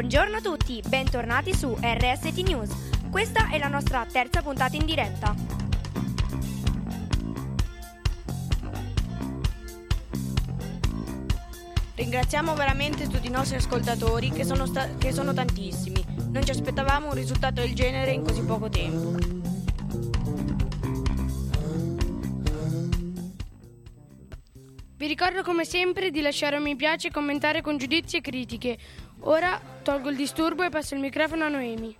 Buongiorno a tutti, bentornati su RST News. Questa è la nostra terza puntata in diretta. Ringraziamo veramente tutti i nostri ascoltatori che sono, sta- che sono tantissimi. Non ci aspettavamo un risultato del genere in così poco tempo. Vi ricordo come sempre di lasciare un mi piace, commentare con giudizi e critiche. Ora tolgo il disturbo e passo il microfono a Noemi.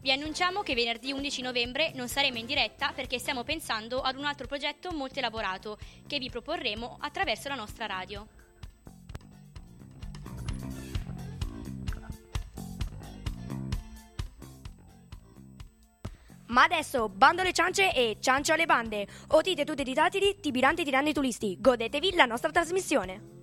Vi annunciamo che venerdì 11 novembre non saremo in diretta perché stiamo pensando ad un altro progetto molto elaborato che vi proporremo attraverso la nostra radio. Ma adesso, bando alle ciance e ciancio alle bande. Otite tutti i tatili, tibiranti tirando i turisti. Godetevi la nostra trasmissione.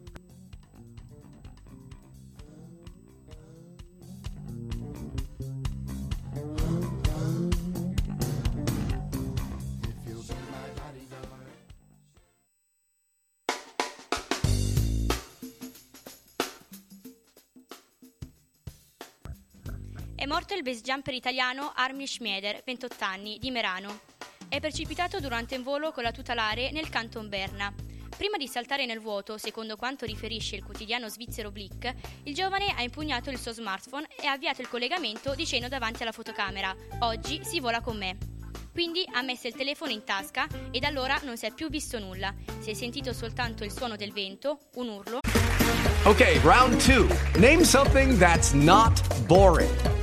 È morto il base jumper italiano Armin Schmieder, 28 anni, di Merano. È precipitato durante un volo con la tutelare nel canton Berna. Prima di saltare nel vuoto, secondo quanto riferisce il quotidiano svizzero Blick, il giovane ha impugnato il suo smartphone e ha avviato il collegamento dicendo davanti alla fotocamera: Oggi si vola con me. Quindi ha messo il telefono in tasca e da allora non si è più visto nulla. Si è sentito soltanto il suono del vento, un urlo. Okay, round two. Name something that's not boring.